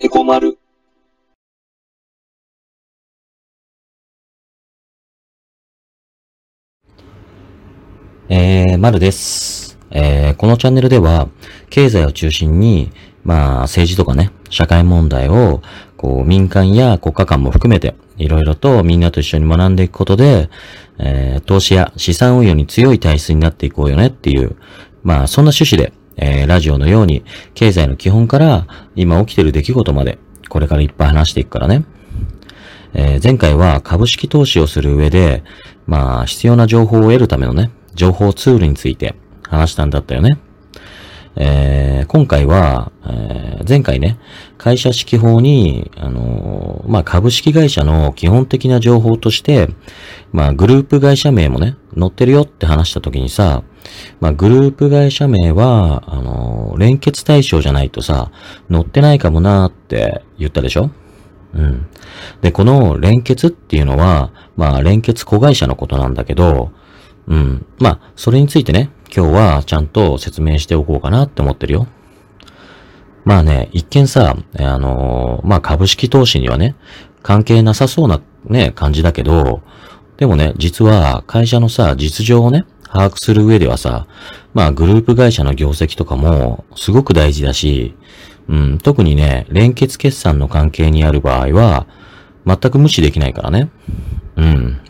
エコマル。えー、まるです。えー、このチャンネルでは、経済を中心に、まあ、政治とかね、社会問題を、こう、民間や国家間も含めて、いろいろとみんなと一緒に学んでいくことで、えー、投資や資産運用に強い体質になっていこうよねっていう、まあ、そんな趣旨で、えー、ラジオのように、経済の基本から、今起きてる出来事まで、これからいっぱい話していくからね。えー前回は株式投資をする上で、まあ、必要な情報を得るためのね、情報ツールについて話したんだったよね。えー今回は、えー前回ね、会社指揮法に、あのまあ、株式会社の基本的な情報として、まあ、グループ会社名もね、載ってるよって話した時にさ、まあ、グループ会社名は、あの連結対象じゃないとさ、載ってないかもなーって言ったでしょ？うん。で、この連結っていうのは、まあ、連結子会社のことなんだけど、うん。まあ、それについてね、今日はちゃんと説明しておこうかなって思ってるよ。まあね、一見さ、あのーまあ株式投資にはね、関係なさそうなね、感じだけど、でもね、実は会社のさ、実情をね、把握する上ではさ、まあグループ会社の業績とかもすごく大事だし、うん、特にね、連結決算の関係にある場合は、全く無視できないからね。うん。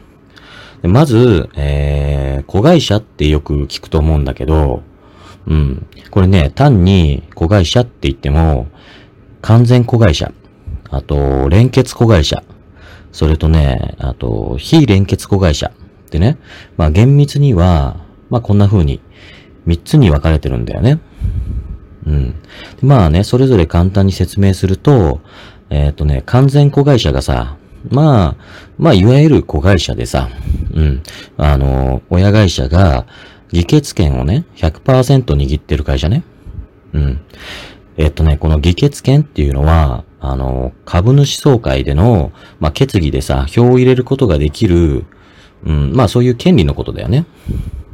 まず、えー、子会社ってよく聞くと思うんだけど、うん。これね、単に子会社って言っても、完全子会社、あと、連結子会社、それとね、あと、非連結子会社ってね、まあ厳密には、まあこんな風に、三つに分かれてるんだよね。うん。まあね、それぞれ簡単に説明すると、えっ、とね、完全子会社がさ、まあ、まあ、いわゆる子会社でさ、うん。あの、親会社が、議決権をね、100%握ってる会社ね。うん。えっとね、この議決権っていうのは、あの、株主総会での、まあ、決議でさ、票を入れることができる、うん、まあ、そういう権利のことだよね。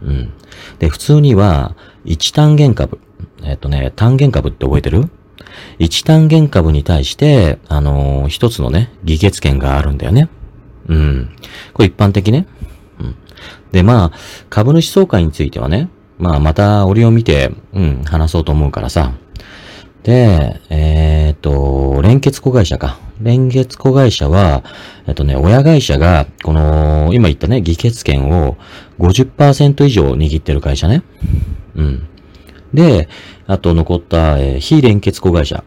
うん。で、普通には、一単元株。えっとね、単元株って覚えてる？一単元株に対して、あの一つのね、議決権があるんだよね。うん。これ一般的ね。で、まあ、株主総会についてはね、まあ、また折を見て、うん、話そうと思うからさ。で、えーっと、連結子会社か。連結子会社は、えっとね、親会社が、この、今言ったね、議決権を50%以上握ってる会社ね。うん。で、あと残った、えー非連結子会社。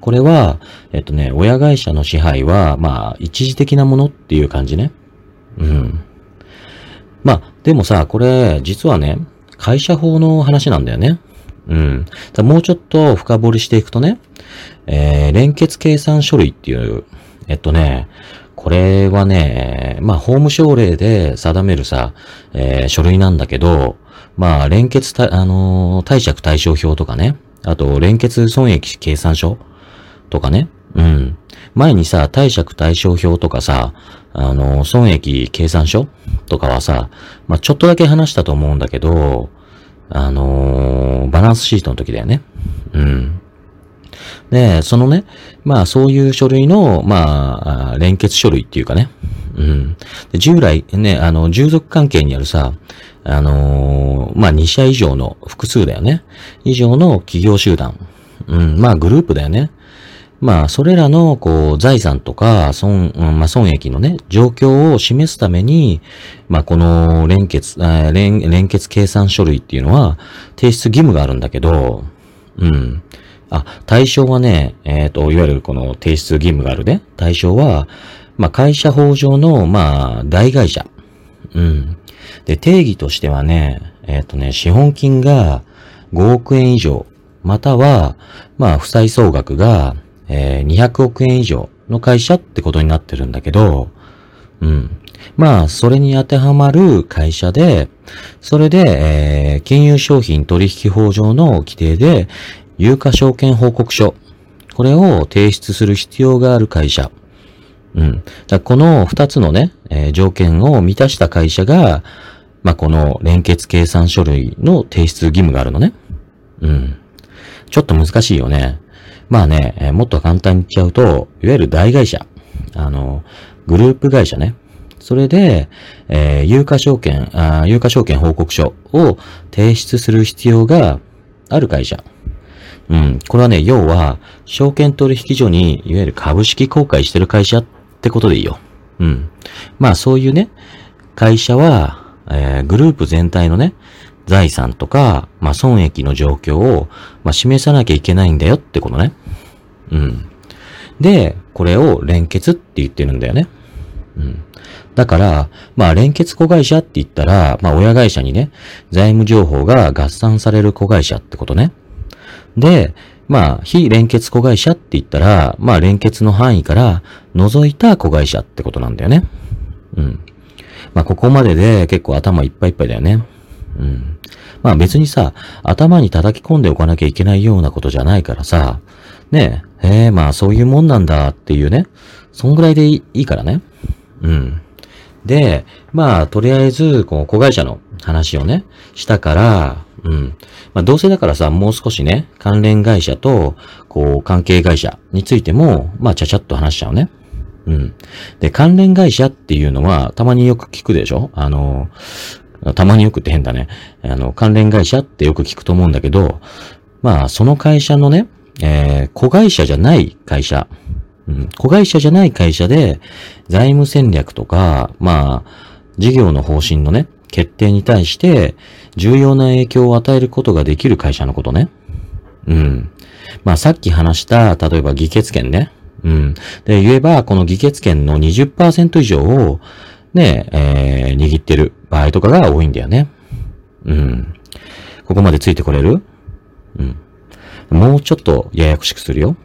これは、えっとね、親会社の支配は、まあ、一時的なものっていう感じね。うん。まあ、でもさ、これ、実はね、会社法の話なんだよね。うん。もうちょっと深掘りしていくとね、えー、連結計算書類っていう、えっとね、これはね、まあ、法務省令で定めるさ、えー書類なんだけど、まあ、連結、あのー貸借対照表とかね、あと、連結損益計算書とかね、うん。前にさ、貸借対照表とかさ、あの損益計算書とかはさ、まあ、ちょっとだけ話したと思うんだけど、あのーバランスシートの時だよね。うん。で、そのね、まあそういう書類の、ま、あ連結書類っていうかね。うん。で従来ね、あの、従属関係にあるさ、あのーまあ2社以上の複数だよね。以上の企業集団。うん、まあグループだよね。まあ、それらの、こう、財産とか、損、まあ、損益のね、状況を示すために、まあ、この、連結、連、連結計算書類っていうのは、提出義務があるんだけど、うん。あ、対象はね、えっ、と、いわゆるこの提出義務があるね。対象は、まあ、会社法上の、まあ、大会社。うん。で、定義としてはね、えっ、とね、資本金が5億円以上、または、まあ、負債総額が、えー200億円以上の会社ってことになってるんだけど、うん。まあ、それに当てはまる会社で、それで、えー金融商品取引法上の規定で、有価証券報告書、これを提出する必要がある会社。うん。だこの二つのね、えー条件を満たした会社が、まあ、この連結計算書類の提出義務があるのね。うん。ちょっと難しいよね。まあね、えもっと簡単に言っちゃうと、いわゆる大会社。あの、グループ会社ね。それで、えー有価証券、あー有価証券報告書を提出する必要がある会社。うん。これはね、要は、証券取引所に、いわゆる株式公開してる会社ってことでいいよ。うん。まあ、そういうね、会社は、えーグループ全体のね、財産とか、まあ、損益の状況を、まあ、示さなきゃいけないんだよってことね。うん。で、これを連結って言ってるんだよね。うん。だから、まあ、連結子会社って言ったら、まあ、親会社にね、財務情報が合算される子会社ってことね。で、まあ、非連結子会社って言ったら、まあ、連結の範囲から除いた子会社ってことなんだよね。うん。まあ、ここまでで結構頭いっぱいいっぱいだよね。うん。まあ別にさ、頭に叩き込んでおかなきゃいけないようなことじゃないからさ、ねえ、へえ、まあそういうもんなんだっていうね、そんぐらいでいいいいからね。うん。で、まあとりあえず、こう、子会社の話をね、したから、うん。まあどうせだからさ、もう少しね、関連会社と、こう、関係会社についても、まあちゃちゃっと話しちゃうね。うん。で、関連会社っていうのは、たまによく聞くでしょ？あの、たまによくって変だね。あの、関連会社ってよく聞くと思うんだけど、まあ、その会社のね、えー、子会社じゃない会社、うん、子会社じゃない会社で、財務戦略とか、まあ、事業の方針のね、決定に対して、重要な影響を与えることができる会社のことね。うん。まあ、さっき話した、例えば議決権ね。うん。で、言えば、この議決権の20%以上を、ね、えー、握ってる場合とかが多いんだよね。うん。ここまでついてこれる？うん。もうちょっとややこしくするよ。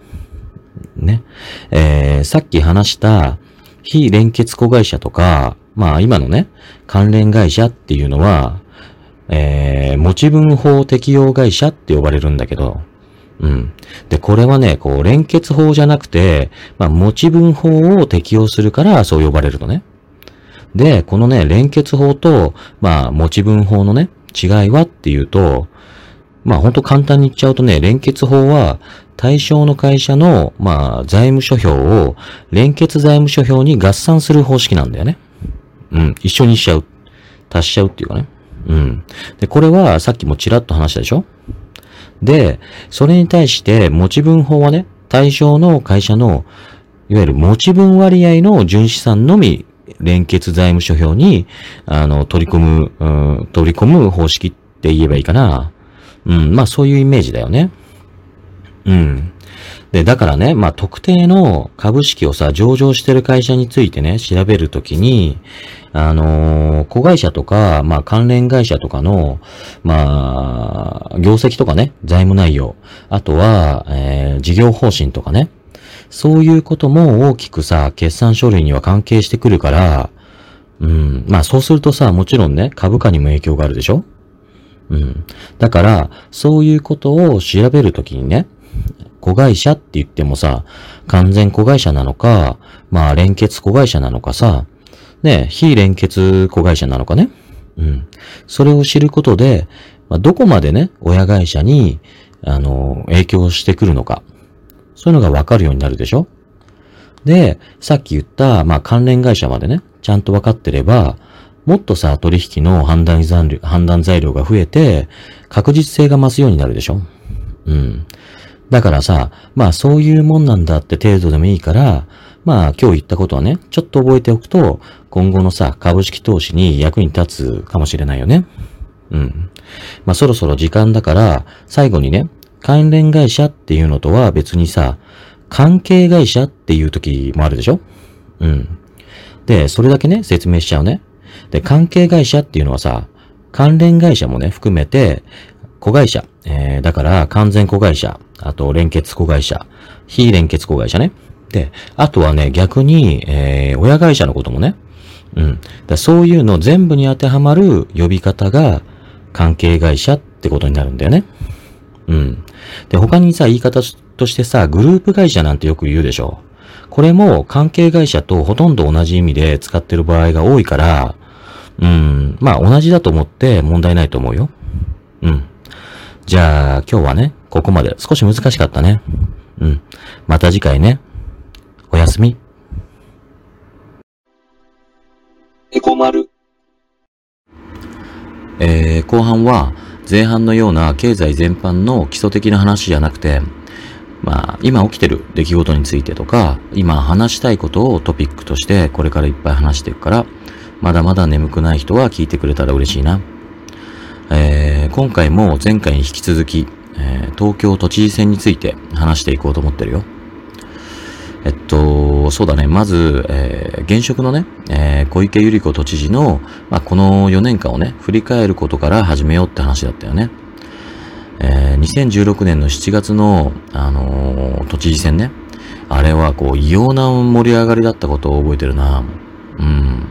ね。えー、さっき話した非連結子会社とか、まあ今のね、関連会社っていうのは、えー、持ち分法適用会社って呼ばれるんだけど、うん。で、これはね、こう、連結法じゃなくて、まあ、持ち分法を適用するから、そう呼ばれるのね。で、このね、連結法と、まあ、持ち分法のね、違いはっていうと、まあ、ほんと簡単に言っちゃうとね、連結法は、対象の会社の、まあ、財務諸表を、連結財務諸表に合算する方式なんだよね。うん、一緒にしちゃう。足しちゃうっていうかね。うん。で、これは、さっきもちらっと話したでしょで、それに対して、持ち分法はね、対象の会社の、いわゆる持ち分割合の純資産のみ、連結財務諸表に、あの、取り込む、う、取り込む方式って言えばいいかな。うん、まあそういうイメージだよね。うん。で、だからね、まあ特定の株式をさ、上場してる会社についてね、調べるときに、あのー子会社とか、まあ関連会社とかの、まあ、業績とかね、財務内容、あとは、えー事業方針とかね、そういうことも大きくさ、決算書類には関係してくるから、うん、まあそうするとさ、もちろんね、株価にも影響があるでしょ？うん。だから、そういうことを調べるときにね、子会社って言ってもさ、完全子会社なのか、まあ連結子会社なのかさ、ね、非連結子会社なのかね？うん。それを知ることで、まあ、どこまでね、親会社に、あの、影響してくるのか。そういうのがわかるようになるでしょ？で、さっき言った、まあ関連会社までね、ちゃんとわかってれば、もっとさ、取引の判断材料判断材料が増えて、確実性が増すようになるでしょ？うん。だからさ、まあそういうもんなんだって程度でもいいから、まあ今日言ったことはね、ちょっと覚えておくと、今後のさ、株式投資に役に立つかもしれないよね。うん。まあそろそろ時間だから、最後にね、関連会社っていうのとは別にさ、関係会社っていう時もあるでしょ？うん。で、それだけね、説明しちゃうね。で、関係会社っていうのはさ、関連会社もね、含めて、子会社、えー、だから完全子会社、あと連結子会社、非連結子会社ね。で、あとはね、逆に、えー、親会社のこともね。うん。だそういうの全部に当てはまる呼び方が関係会社ってことになるんだよね。うん。で、他にさ、言い方としてさ、グループ会社なんてよく言うでしょ。これも関係会社とほとんど同じ意味で使ってる場合が多いから、うん、まあ同じだと思って問題ないと思うよ。うん。じゃあ今日はね、ここまで少し難しかったね。うん。また次回ね。おやすみ。エコ丸。えー、後半は前半のような経済全般の基礎的な話じゃなくて、まあ、今起きてる出来事についてとか、今話したいことをトピックとしてこれからいっぱい話していくから、まだまだ眠くない人は聞いてくれたら嬉しいな。えー、今回も前回に引き続き、えー、東京都知事選について話していこうと思ってるよ。えっとそうだね。まず、えー、現職のね、えー、小池百合子都知事の、まあ、この4年間をね、振り返ることから始めようって話だったよね。えー、2016年の7月の、あのー、都知事選ね。あれはこう、異様な盛り上がりだったことを覚えてるな。うん。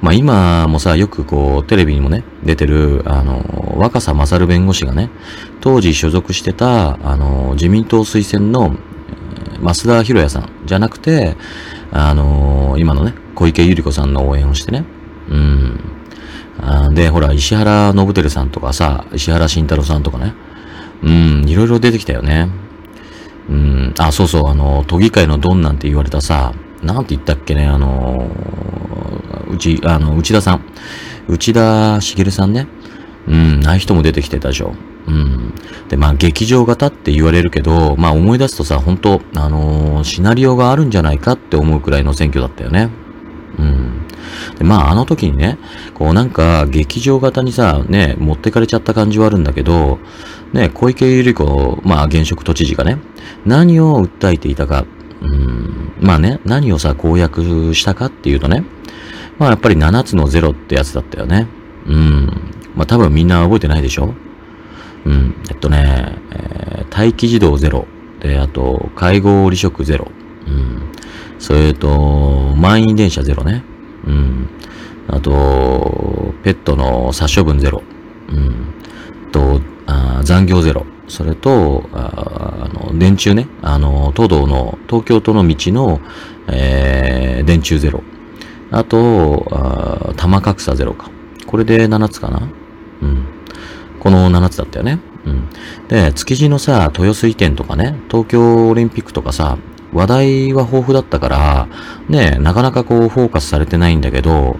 まあ今もさ、よくこう、テレビにもね、出てる、あの、若狭勝弁護士がね、当時所属してた、あの、自民党推薦の、増田博也さんじゃなくて、あの、今のね、小池百合子さんの応援をしてね、うん。で、ほら、石原信輝さんとかさ、石原慎太郎さんとかね、うん、いろいろ出てきたよね。うん、あ、そうそう、あの、都議会のドンなんて言われたさ、なんて言ったっけね、あの、うち、あの、内田さん。内田茂さんね。うん、ああい人も出てきてたでしょ。うん。で、まあ、劇場型って言われるけど、まあ、思い出すとさ、本当あのー、シナリオがあるんじゃないかって思うくらいの選挙だったよね。うん。で、まあ、あの時にね、こうなんか、劇場型にさ、ね、持ってかれちゃった感じはあるんだけど、ね、小池百合子、まあ、現職都知事がね、何を訴えていたか、うん、まあね、何をさ、公約したかっていうとね、まあ、やっぱり7つのゼロってやつだったよね。うん。まあ、多分みんな覚えてないでしょ？うん。えっとね、えー、待機児童ゼロ。で、あと、介護離職ゼロ。うん。それと、満員電車ゼロね。うん。あと、ペットの殺処分ゼロ。うん。と、あ残業ゼロ。それと、あの、電柱ね。あの、東道の、東京都の道の、えー、電柱ゼロ。あと、あ玉格差ゼロか。これで7つかな。この7つだったよね。うん。で、築地のさ、豊洲移転とかね、東京オリンピックとかさ、話題は豊富だったから、ね、なかなかこうフォーカスされてないんだけど、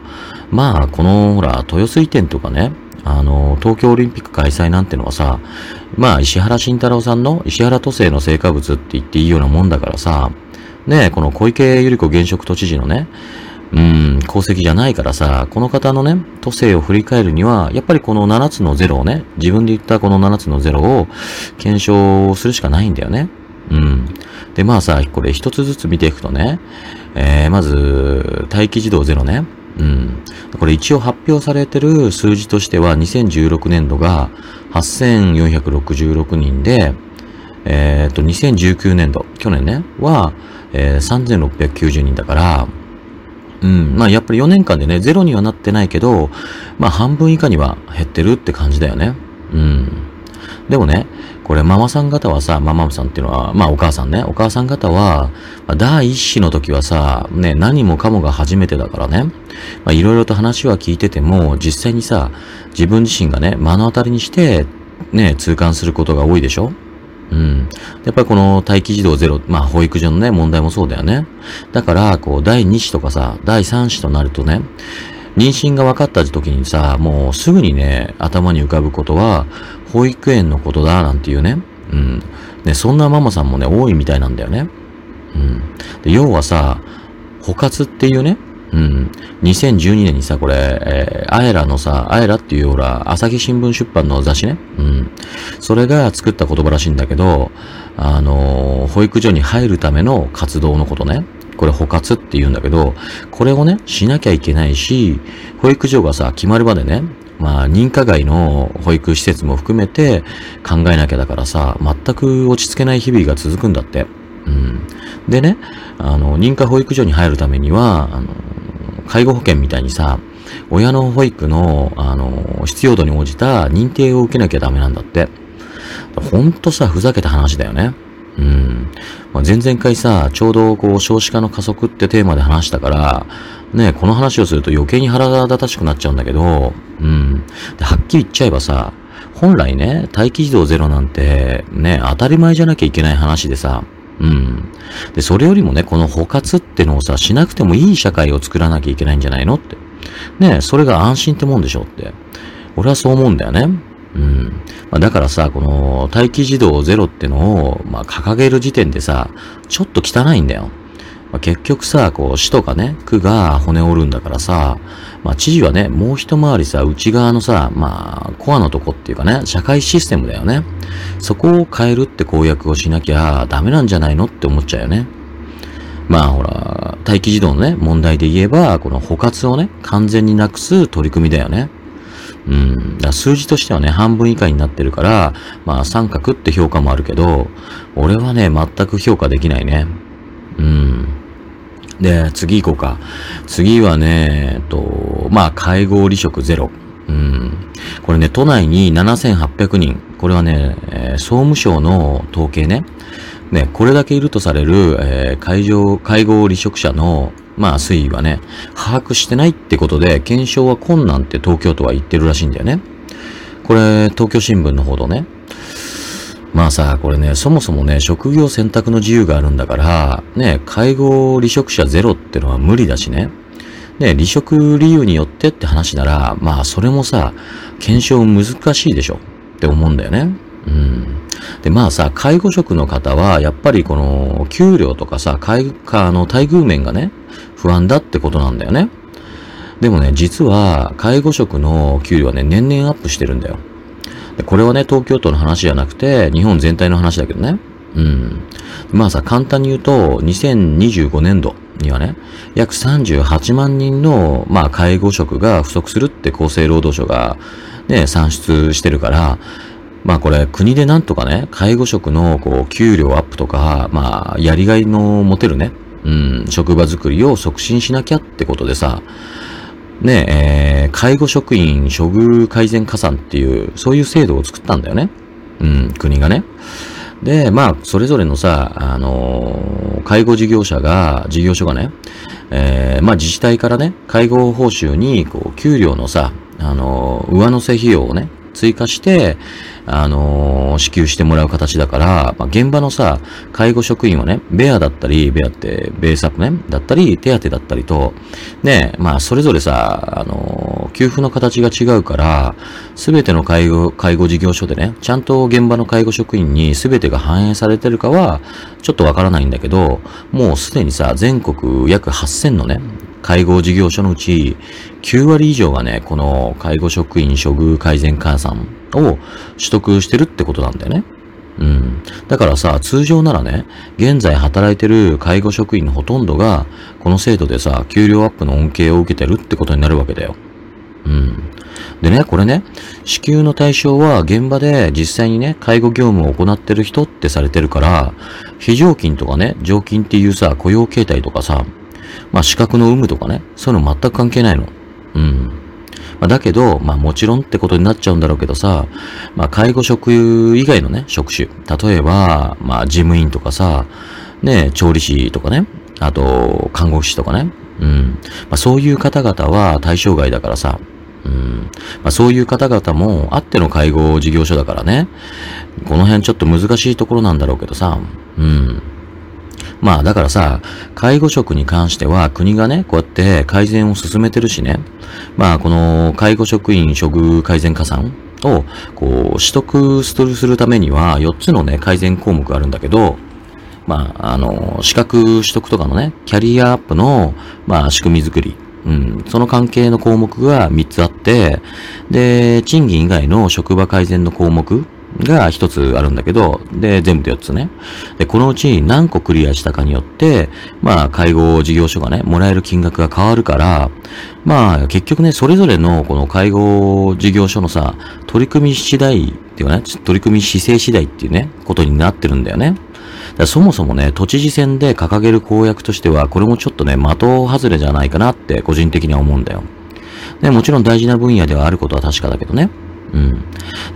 まあ、この、ほら、豊洲移転とかね、あの、東京オリンピック開催なんてのはさ、まあ、石原慎太郎さんの石原都政の成果物って言っていいようなもんだからさ、ね、この小池百合子現職都知事のね、うん、功績じゃないからさ、この方のね、都政を振り返るには、やっぱりこの7つのゼロをね、自分で言ったこの7つのゼロを検証するしかないんだよね。うん。で、まあさ、これ一つずつ見ていくとね、えー、まず、待機児童ゼロね。うん。これ一応発表されてる数字としては、2016年度が8466人で、えっ、ー、と、2019年度、去年ね、は、えー、3690人だから、うん。まあやっぱり4年間でね、ゼロにはなってないけど、まあ半分以下には減ってるって感じだよね。うん。でもね、これママさん方はさ、ママさんっていうのは、まあお母さんね、お母さん方は、まあ、第一子の時はさ、ね、何もかもが初めてだからね、まあいろいろと話は聞いてても、実際にさ、自分自身がね、目の当たりにして、ね、痛感することが多いでしょうん。やっぱりこの待機児童ゼロ、まあ保育所のね、問題もそうだよね。だから、こう、第2子とかさ、第3子となるとね、妊娠が分かった時にさ、もうすぐにね、頭に浮かぶことは、保育園のことだ、なんていうね。うん。ね、そんなママさんもね、多いみたいなんだよね。うん。で、要はさ、補活っていうね、うん。2012年にさ、これ、えー、アエラのさ、アエラっていうほら、朝日新聞出版の雑誌ね。うん。それが作った言葉らしいんだけど、あのー、保育所に入るための活動のことね。これ補活って言うんだけど、これをね、しなきゃいけないし、保育所がさ、決まるまでね、まあ、認可外の保育施設も含めて考えなきゃだからさ、全く落ち着けない日々が続くんだって。うん。でね、あの、認可保育所に入るためには、あの、介護保険みたいにさ、親の保育の、あの、必要度に応じた認定を受けなきゃダメなんだって。ほんとさ、ふざけた話だよね。うん。まあ、前々回さ、ちょうどこう、少子化の加速ってテーマで話したから、ね、この話をすると余計に腹立たしくなっちゃうんだけど、うん。で、はっきり言っちゃえばさ、本来ね、待機児童ゼロなんて、ね、当たり前じゃなきゃいけない話でさ、うん。で、それよりもね、この補活ってのをさ、しなくてもいい社会を作らなきゃいけないんじゃないのって。ねそれが安心ってもんでしょって。俺はそう思うんだよね。うん。まあ、だからさ、この待機児童ゼロってのを、まあ、掲げる時点でさ、ちょっと汚いんだよ。まあ、結局さ、こう、市とかね、区が骨折るんだからさ、まあ、知事はね、もう一回りさ、内側のさ、まあ、コアのとこっていうかね、社会システムだよね。そこを変えるって公約をしなきゃダメなんじゃないのって思っちゃうよね。まあほら、待機児童のね、問題で言えば、この補活をね、完全になくす取り組みだよね。うん。だ数字としてはね、半分以下になってるから、まあ三角って評価もあるけど、俺はね、全く評価できないね。うん。で、次行こうか。次はね、えっと、まあ、介護離職ゼロ。うん。これね、都内に7800人。これはね、えー総務省の統計ね。ね、これだけいるとされる、えー介上介護離職者の、まあ、推移はね、把握してないってことで、検証は困難って東京都は言ってるらしいんだよね。これ、東京新聞の報道ね。まあさ、これね、そもそもね、職業選択の自由があるんだから、ね、介護離職者ゼロってのは無理だしね。ね、離職理由によってって話なら、まあそれもさ、検証難しいでしょって思うんだよね。うん。で、まあさ、介護職の方は、やっぱりこの、給料とかさ、介護、の待遇面がね、不安だってことなんだよね。でもね、実は、介護職の給料はね、年々アップしてるんだよ。これはね、東京都の話じゃなくて、日本全体の話だけどね。うん。まあさ、簡単に言うと、2025年度にはね、約38万人の、まあ、介護職が不足するって厚生労働省が、ね、算出してるから、まあこれ国でなんとかね、介護職のこう給料アップとか、まあやりがいの持てるね、うん、職場作りを促進しなきゃってことでさ、ねえー介護職員処遇改善加算っていう、そういう制度を作ったんだよね。うん、国がね。で、まあ、それぞれのさ、あのー介護事業者が、事業所がね、えーまあ自治体からね、介護報酬に、こう、給料のさ、あのー上乗せ費用をね、追加して、あのー支給してもらう形だから、まあ、現場のさ、介護職員はね、ベアだったり、ベアってベースアップね、だったり、手当だったりと、ね、まあ、それぞれさ、あのー給付の形が違うから、すべての介護、介護事業所でね、ちゃんと現場の介護職員にすべてが反映されてるかは、ちょっとわからないんだけど、もうすでにさ、全国約8000のね、介護事業所のうち、9割以上がね、この介護職員処遇改善加算を取得してるってことなんだよね。うん。だからさ、通常ならね、現在働いてる介護職員のほとんどが、この制度でさ、給料アップの恩恵を受けてるってことになるわけだよ。うん。でね、これね、支給の対象は現場で実際にね、介護業務を行ってる人ってされてるから、非常勤とかね、常勤っていうさ、雇用形態とかさ、まあ資格の有無とかね、そういうの全く関係ないの。うん。まあ、だけど、まあもちろんってことになっちゃうんだろうけどさ、まあ介護職以外のね、職種。例えば、まあ事務員とかさ、ね、調理師とかね、あと、看護師とかね。うん。まあそういう方々は対象外だからさ、うん。まあそういう方々もあっての介護事業所だからね。この辺ちょっと難しいところなんだろうけどさ、うん。まあだからさ、介護職に関しては国がね、こうやって改善を進めてるしね。まあこの介護職員処遇改善加算をこう取得するためには4つのね、改善項目があるんだけど、まあ、あの、資格取得とかのね、キャリアアップの、まあ、仕組み作り。うん、その関係の項目が3つあって、で、賃金以外の職場改善の項目が1つあるんだけど、で、全部で4つね。で、このうち何個クリアしたかによって、まあ、介護事業所がね、もらえる金額が変わるから、まあ、結局ね、それぞれのこの介護事業所のさ、取り組み次第っていうね、取り組み姿勢次第っていうね、ことになってるんだよね。だそもそもね、都知事選で掲げる公約としては、これもちょっとね、的外れじゃないかなって個人的には思うんだよ。で、もちろん大事な分野ではあることは確かだけどね。うん。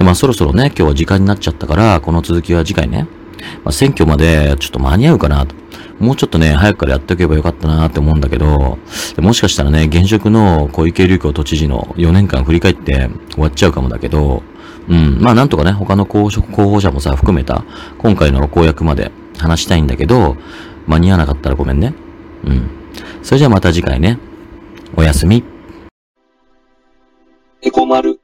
まあそろそろね、今日は時間になっちゃったから、この続きは次回ね。まあ選挙までちょっと間に合うかなと。もうちょっとね、早くからやっておけばよかったなって思うんだけど、もしかしたらね、現職の小池隆子都知事の4年間振り返って終わっちゃうかもだけど、うん。まあなんとかね、他の候補候補者もさ、含めた、今回の公約まで話したいんだけど、間に合わなかったらごめんね。うん。それじゃあまた次回ね。おやすみ。エコマル。